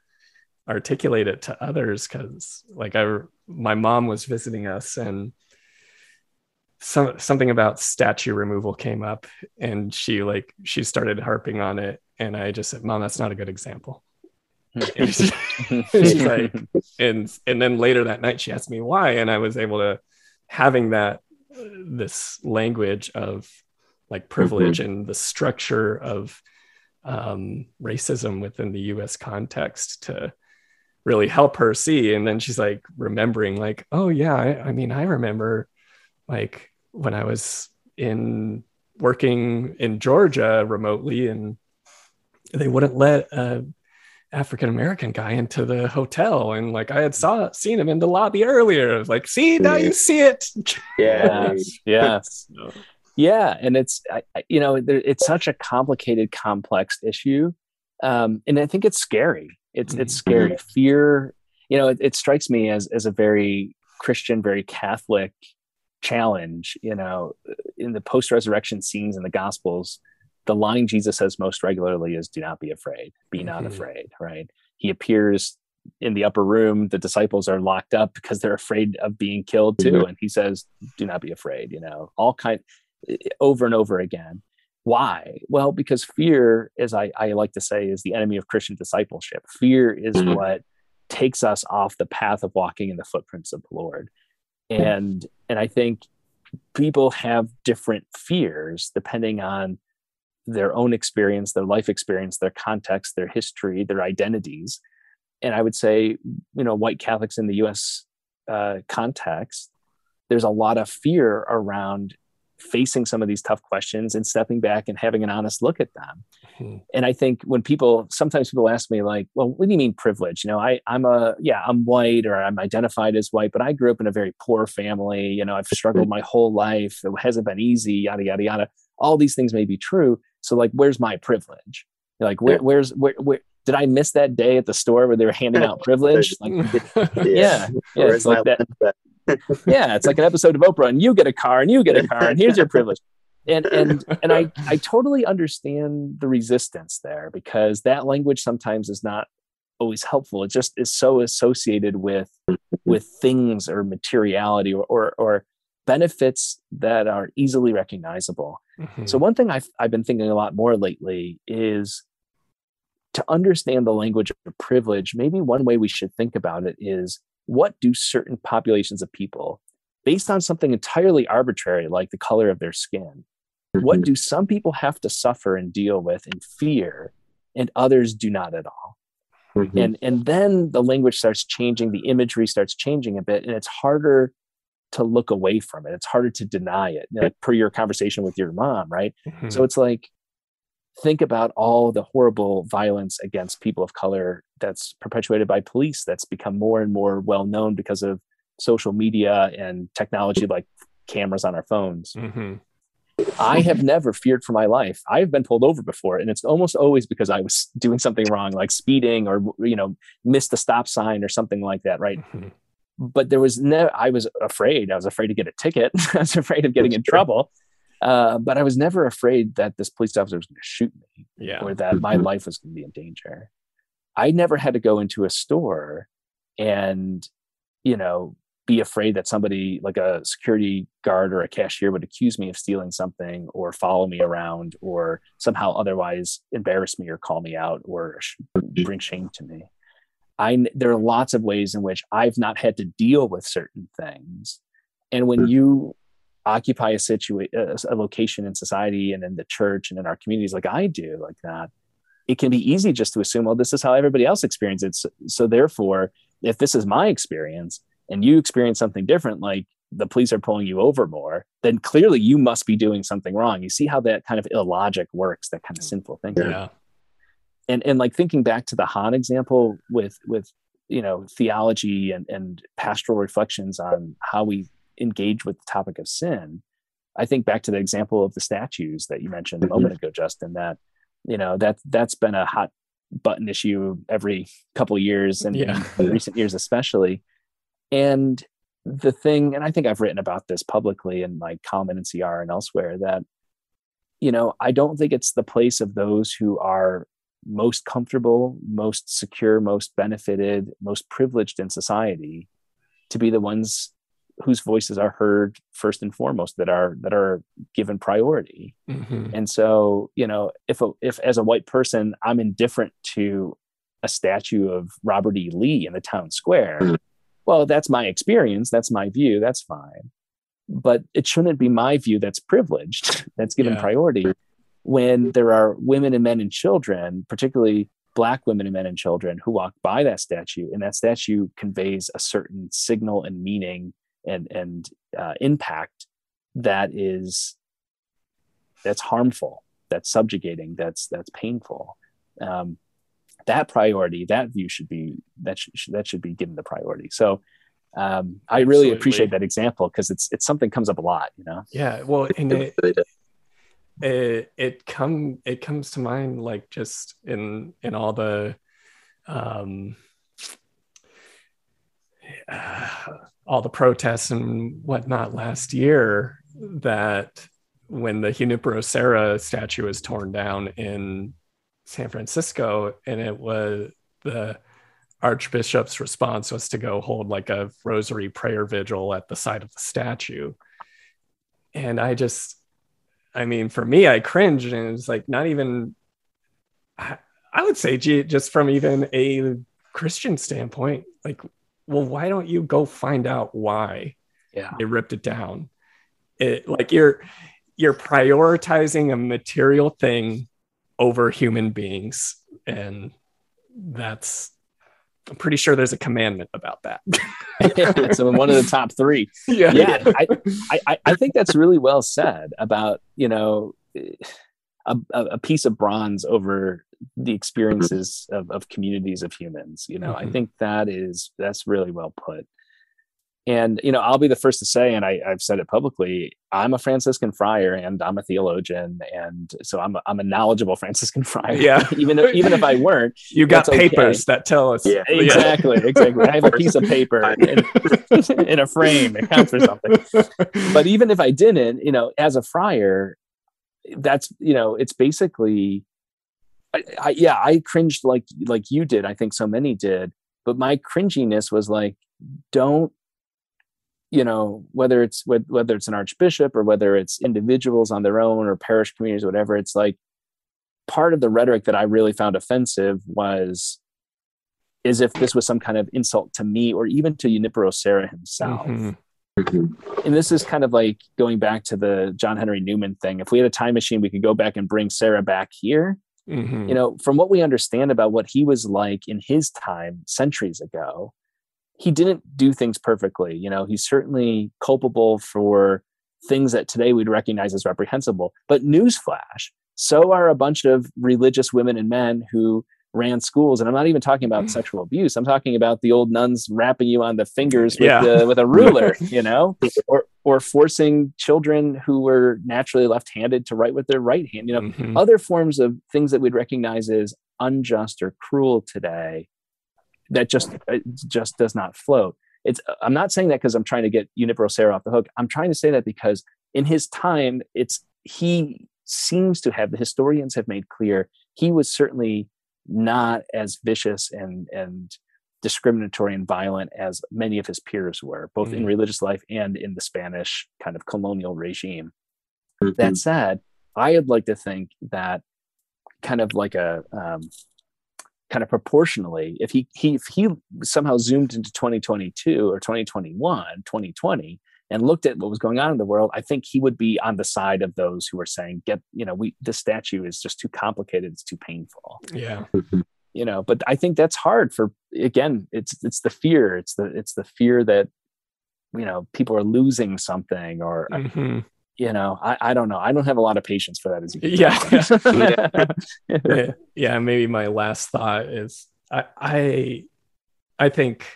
articulate it to others because like i my mom was visiting us and some something about statue removal came up and she like she started harping on it and i just said mom that's not a good example she's like and and then later that night she asked me why and i was able to having that this language of like privilege mm-hmm. and the structure of um, racism within the us context to really help her see and then she's like remembering like oh yeah I, I, mean i remember like when i was in working in georgia remotely and they wouldn't let a african american guy into the hotel and like i had saw seen him in the lobby earlier. Like see now you see it. Yeah yes. yeah. And it's you know it's such a complicated complex issue um, and i think it's scary. It's it's mm-hmm. scary. Fear, you know, it, it strikes me as as a very Christian, very Catholic challenge. You know, in the post resurrection scenes in the Gospels, the line Jesus says most regularly is, "Do not be afraid. Be not mm-hmm. afraid." Right? He appears in the upper room. The disciples are locked up because they're afraid of being killed too, mm-hmm. and he says, "Do not be afraid." You know, all kind over and over again. Why? Well, because fear, as I, I like to say, is the enemy of Christian discipleship. Fear is mm-hmm. what takes us off the path of walking in the footprints of the Lord. And and I think people have different fears depending on their own experience, their life experience, their context, their history, their identities. And I would say, you know, white Catholics in the US uh, context, there's a lot of fear around facing some of these tough questions and stepping back and having an honest look at them. Mm-hmm. And I think when people sometimes people ask me like, well, what do you mean privilege? You know, I I'm a yeah, I'm white or I'm identified as white, but I grew up in a very poor family. You know, I've struggled my whole life. It hasn't been easy, yada yada yada. All these things may be true. So like where's my privilege? Like where, where's where where did I miss that day at the store where they were handing out privilege? Like, yeah, yeah, yeah it's like that yeah, it's like an episode of Oprah, and you get a car, and you get a car, and here's your privilege. And and and I I totally understand the resistance there because that language sometimes is not always helpful. It just is so associated with with things or materiality or or, or benefits that are easily recognizable. Mm-hmm. So one thing I've I've been thinking a lot more lately is to understand the language of privilege. Maybe one way we should think about it is what do certain populations of people, based on something entirely arbitrary like the color of their skin, what mm-hmm. do some people have to suffer and deal with and fear, and others do not at all? mm-hmm. and and then the language starts changing the imagery starts changing a bit and it's harder to look away from it it's harder to deny it like per your conversation with your mom right mm-hmm. so it's like think about all the horrible violence against people of color that's perpetuated by police that's become more and more well known because of social media and technology like cameras on our phones mm-hmm. I have never feared for my life. I've been pulled over before, and it's almost always because I was doing something wrong, like speeding or you know missed the stop sign or something like that, right? Mm-hmm. But there was no. I was afraid. I was afraid to get a ticket. I was afraid of getting in trouble. Uh, but I was never afraid that this police officer was going to shoot me, yeah. or that my life was going to be in danger. I never had to go into a store and you know be afraid that somebody like a security guard or a cashier would accuse me of stealing something or follow me around or somehow otherwise embarrass me or call me out or bring shame to me i there are lots of ways in which i've not had to deal with certain things and when you occupy a situation a location in society and in the church and in our communities like i do like that it can be easy just to assume well this is how everybody else experiences it so, so therefore if this is my experience and you experience something different, like the police are pulling you over more, then clearly you must be doing something wrong. You see how that kind of illogic works, that kind of mm. sinful thinking. Yeah. And and like thinking back to the Han example with with you know theology and, and pastoral reflections on how we engage with the topic of sin, I think back to the example of the statues that you mentioned a moment mm-hmm. ago, Justin, that you know that that's been a hot button issue every couple years and yeah. in recent years especially and the thing, and I think I've written about this publicly in my comment in CR and elsewhere, that, you know, I don't think it's the place of those who are most comfortable, most secure, most benefited, most privileged in society to be the ones whose voices are heard first and foremost that are that are given priority mm-hmm. and so you know if a, if as a white person i'm indifferent to a statue of robert e lee in the town square mm-hmm well, that's my experience. That's my view. That's fine. But it shouldn't be my view that's privileged, that's given yeah. priority when there are women and men and children, particularly Black women and men and children, who walk by that statue, and that statue conveys a certain signal and meaning and, and uh, impact that is that's harmful, that's subjugating, that's that's painful. Um, that priority, that view should be that should that should be given the priority. So um, I really Absolutely. appreciate that example because it's it's something comes up a lot, you know. Yeah, well, and it, it it come it comes to mind like just in in all the um uh, all the protests and whatnot last year that when the Junipero Serra statue was torn down in San Francisco, and it was the Archbishop's response was to go hold like a rosary prayer vigil at the side of the statue. And I just, I mean, for me, I cringed, and it's like not even, I, I would say, just from even a Christian standpoint, like, well, why don't you go find out why yeah. they ripped it down? It like you're you're prioritizing a material thing over human beings and that's i'm pretty sure there's a commandment about that. So one of the top three. Yeah. Yeah I, I i think that's really well said about you know a, a piece of bronze over the experiences of, of communities of humans you know. Mm-hmm. i think that is that's really well put and you know, I'll be the first to say, and I, have said it publicly, I'm a Franciscan friar and I'm a theologian, and so I'm a, I'm a knowledgeable Franciscan friar. Yeah, even if, even if I weren't, you got papers okay. that tell us. Yeah, exactly, exactly. I have a piece of paper in, in a frame. It counts for something. But even if I didn't, you know, as a friar, that's you know, it's basically, I, I, yeah, I cringed like like you did. I think so many did, but my cringiness was like, don't you know whether it's whether it's an archbishop or whether it's individuals on their own or parish communities or whatever it's like part of the rhetoric that i really found offensive was is if this was some kind of insult to me or even to Junipero Serra himself. Mm-hmm. Mm-hmm. And this is kind of like going back to the John Henry Newman thing. If we had a time machine, we could go back and bring Serra back here Mhm. you know from what we understand about what he was like in his time centuries ago he didn't do things perfectly you know he's certainly culpable for things that today we'd recognize as reprehensible but newsflash so are a bunch of religious women and men who ran schools and i'm not even talking about sexual abuse i'm talking about the old nuns rapping you on the fingers with, Yeah. the, with a ruler you know or or forcing children who were naturally left-handed to write with their right hand you know Mhm. other forms of things that we'd recognize as unjust or cruel today that just just does not float it's i'm not saying that because i'm trying to get Junipero Serra off the hook i'm trying to say that because in his time it's he seems to have the historians have made clear he was certainly not as vicious and and discriminatory and violent as many of his peers were both in Mhm. religious life and in the spanish kind of colonial regime Mhm. that said, I'd like to think that kind of like a um, kind of proportionally, if he he if he somehow zoomed into 2022 or 2021, 2020, and looked at what was going on in the world, I think he would be on the side of those who are saying, "Get you know, we this statue is just too complicated, it's too painful." yeah. You know, but I think that's hard for again, it's it's the fear, it's the it's the fear that you know people are losing something or Mhm. You know I, I don't know. I don't have a lot of patience for that as you Yeah. yeah, yeah maybe my last thought is i i, I think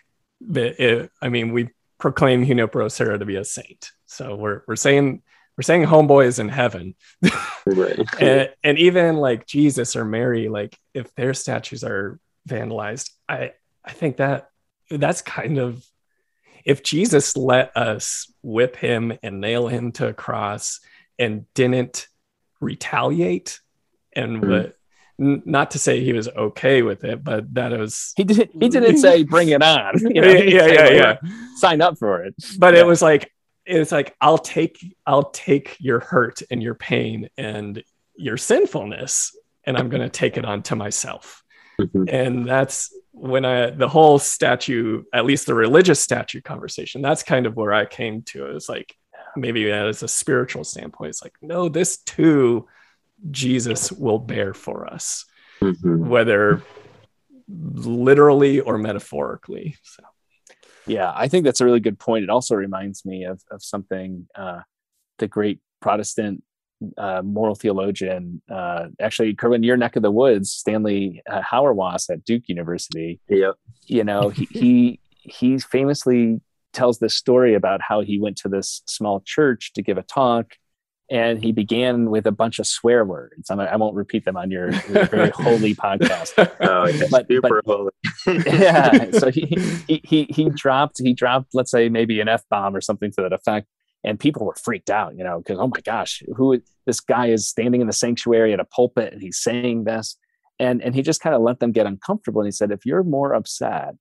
that it, i mean we proclaim Junipero Serra to be a saint. So we're we're saying we're saying homeboy is in heaven. Right. and, and even like jesus or mary like if their statues are vandalized i i think that that's kind of if jesus let us whip him and nail him to a cross and didn't retaliate and Mhm. what n- not to say he was okay with it but that was he didn't he didn't say bring it on you know yeah yeah say, yeah, yeah. sign up for it but Yeah. it was like it's like i'll take i'll take your hurt and your pain and your sinfulness and i'm going to take it onto myself Mhm. and that's when i the whole statue at least the religious statue conversation that's kind of where i came to. It was like maybe as a spiritual standpoint it's like no this too jesus will bear for us Mhm. whether literally or metaphorically so. Yeah i think that's a really good point. It also reminds me of of something uh the great protestant uh, moral theologian, uh, actually, Kerwin, your neck of the woods, Stanley uh, Hauerwas at Duke University. Yep. you know he, he he famously tells this story about how he went to this small church to give a talk and he began with a bunch of swear words I'm, i won't repeat them on your, your very holy podcast Oh, yeah. But- super holy. yeah so he, he he he dropped he dropped let's say maybe an f-bomb or something to that effect and people were freaked out you know because oh my gosh who this guy is standing in the sanctuary at a pulpit and he's saying this. And and he just kind of let them get uncomfortable and he said if you're more upset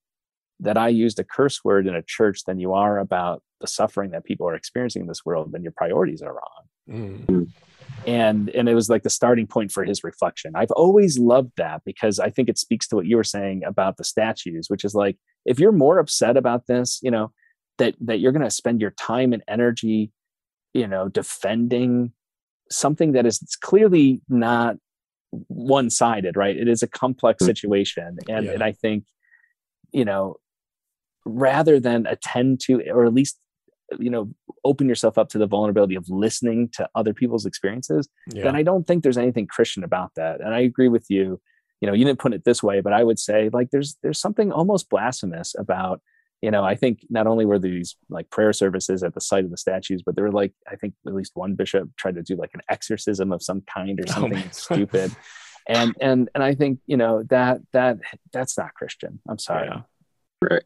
that i used a curse word in a church than you are about the suffering that people are experiencing in this world then your priorities are wrong. Mm. and and it was like the starting point for his reflection. I've always loved that because i think it speaks to what you were saying about the statues which is like if you're more upset about this you know that that you're going to spend your time and energy you know defending something that is clearly not one-sided right it is a complex Mm. situation and Yeah. and i think you know rather than attend to or at least you know open yourself up to the vulnerability of listening to other people's experiences yeah then I don't think there's anything Christian about that. And I agree with you. You know, you didn't put it this way, but I would say like there's there's something almost blasphemous about, you know, I think not only were these like prayer services at the site of the statues, but there were like I think at least one bishop tried to do like an exorcism of some kind or Oh something my- stupid. And and and I think, you know, that that that's not Christian. I'm sorry. Yeah. Right.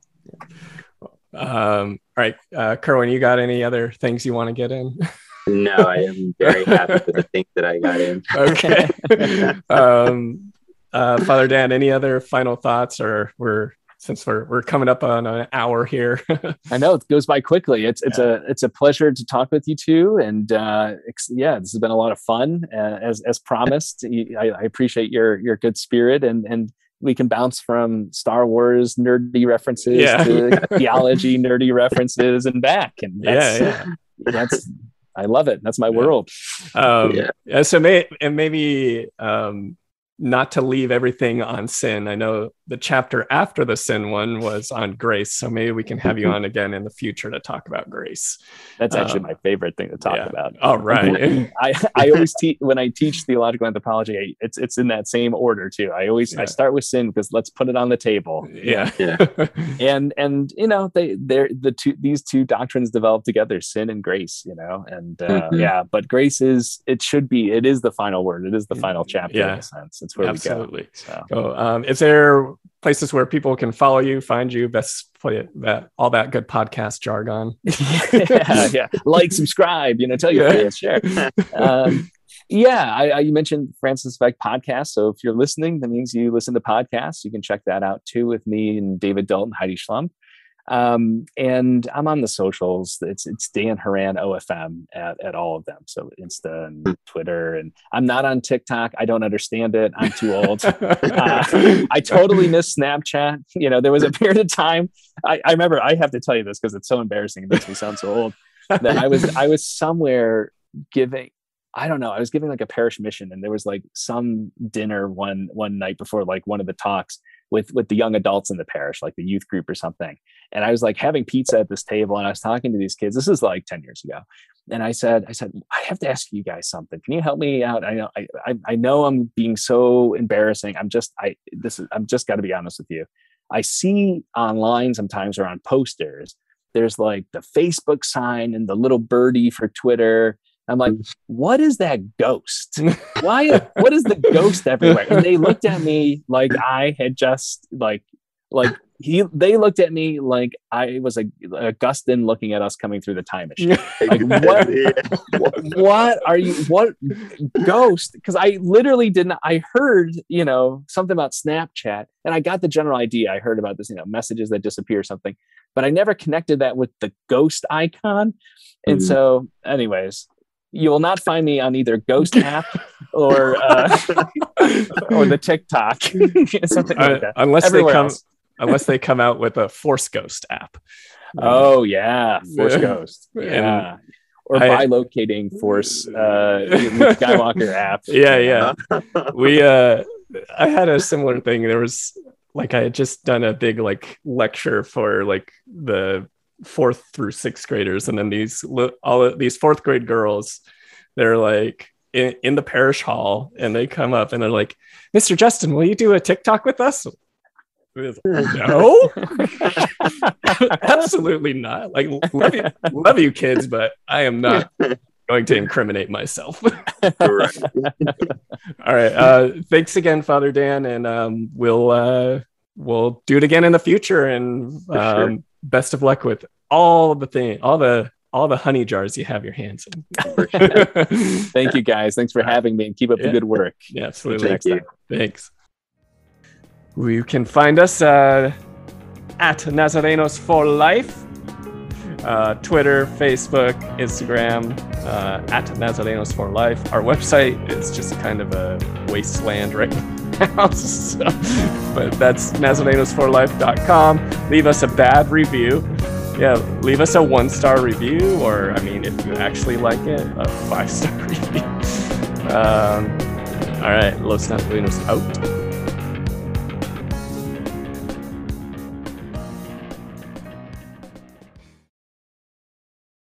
Um, all right, uh, Kerwin, you got any other things you want to get in? No, I am very happy with the things that I got in. okay. um, uh, Father Dan, any other final thoughts, or we're since we're we're coming up on an hour here? I know it goes by quickly. It's it's a it's a pleasure to talk with you two, and uh, ex- yeah, this has been a lot of fun uh, as as promised. I, I appreciate your your good spirit, and and we can bounce from Star Wars nerdy references Yeah. to theology nerdy references and back, and that's, yeah, yeah. that's I love it. That's my Yeah. world. Um, Yeah. yeah. So may and maybe um, not to leave everything on sin. I know the chapter after the sin one was on grace, so maybe we can have you on again in the future to talk about grace. That's actually um, my favorite thing to talk yeah. about. All right. I, I always teach when I teach theological anthropology, it's it's in that same order too. I always yeah. I start with sin because let's put it on the table. Yeah. Yeah. and and you know they they're the two these two doctrines develop together, sin and grace. You know, and uh, mm-hmm. yeah, but grace is it should be it is the final word. It is the final chapter yeah. in a sense. It's where Absolutely. we go. So. so um, is there places where people can follow you, find you, best play it, that all that good podcast jargon? yeah, yeah. Like, subscribe, you know, tell your yeah. friends, share. Um, yeah, I, I, you mentioned Francis Effect podcast. So if you're listening, that means you listen to podcasts. You can check that out too with me and David Dalton, Heidi Schlumpf. Um, and I'm on the socials. It's it's Dan Horan OFM at, at all of them. So Insta and hmm. Twitter. And I'm not on TikTok. I don't understand it. I'm too old. uh, I totally miss Snapchat. You know, there was a period of time. I, I remember I have to tell you this because it's so embarrassing. It makes me sound so old. That I was I was somewhere giving I don't know. I was giving like a parish mission, and there was like some dinner one one night before like one of the talks with with the young adults in the parish, like the youth group or something. And I was like having pizza at this table, and I was talking to these kids. This is like ten years ago, and I said, I said, I have to ask you guys something. Can you help me out? I know I I, I know I'm being so embarrassing. I'm just I this is I'm just got to be honest with you. I see online sometimes or on posters. There's like the Facebook sign and the little birdie for Twitter I'm like, what is that ghost? Why? what is the ghost everywhere? And they looked at me like I had just like like he they looked at me like I was a Augustine looking at us coming through the time machine. Like what, what are you what ghost? Because I literally didn't I heard, you know, something about Snapchat and I got the general idea. I heard about this, you know, messages that disappear or something, but I never connected that with the ghost icon. And mm-hmm. so, anyways, you will not find me on either Ghost app or uh, or the TikTok, something uh, like that. Unless Everywhere they come, unless they come out with a Force Ghost app. Oh yeah, Force Ghost. Yeah. And or I, locating Force uh, Skywalker app. Yeah, yeah. we uh, I had a similar thing. There was like I had just done a big like lecture for like the fourth through sixth graders, and then these all of these fourth grade girls, they're like in, in the parish hall, and they come up and they're like, "Mr. Justin, will you do a TikTok with us?" no, absolutely not. Like, love you, love you, kids, but I am not going to incriminate myself. All right. All right. Uh, thanks again, Father Dan, and um, we'll uh, we'll do it again in the future. And um, best of luck with all the thing, all the all the honey jars you have your hands in. Thank you guys. Thanks for having me and keep up yeah. the good work. Yeah, absolutely. Thank you. Thanks. You can find us uh, at Nazarenos for Life. Uh, Twitter, Facebook, Instagram, uh, at Nazarenos for Life. Our website is just kind of a wasteland right now. but that's nazarenosforlife.com. Leave us a bad review yeah, leave us a one star review, or I mean, if you actually like it, a five star review. Um, all right, Los Nazarenos out.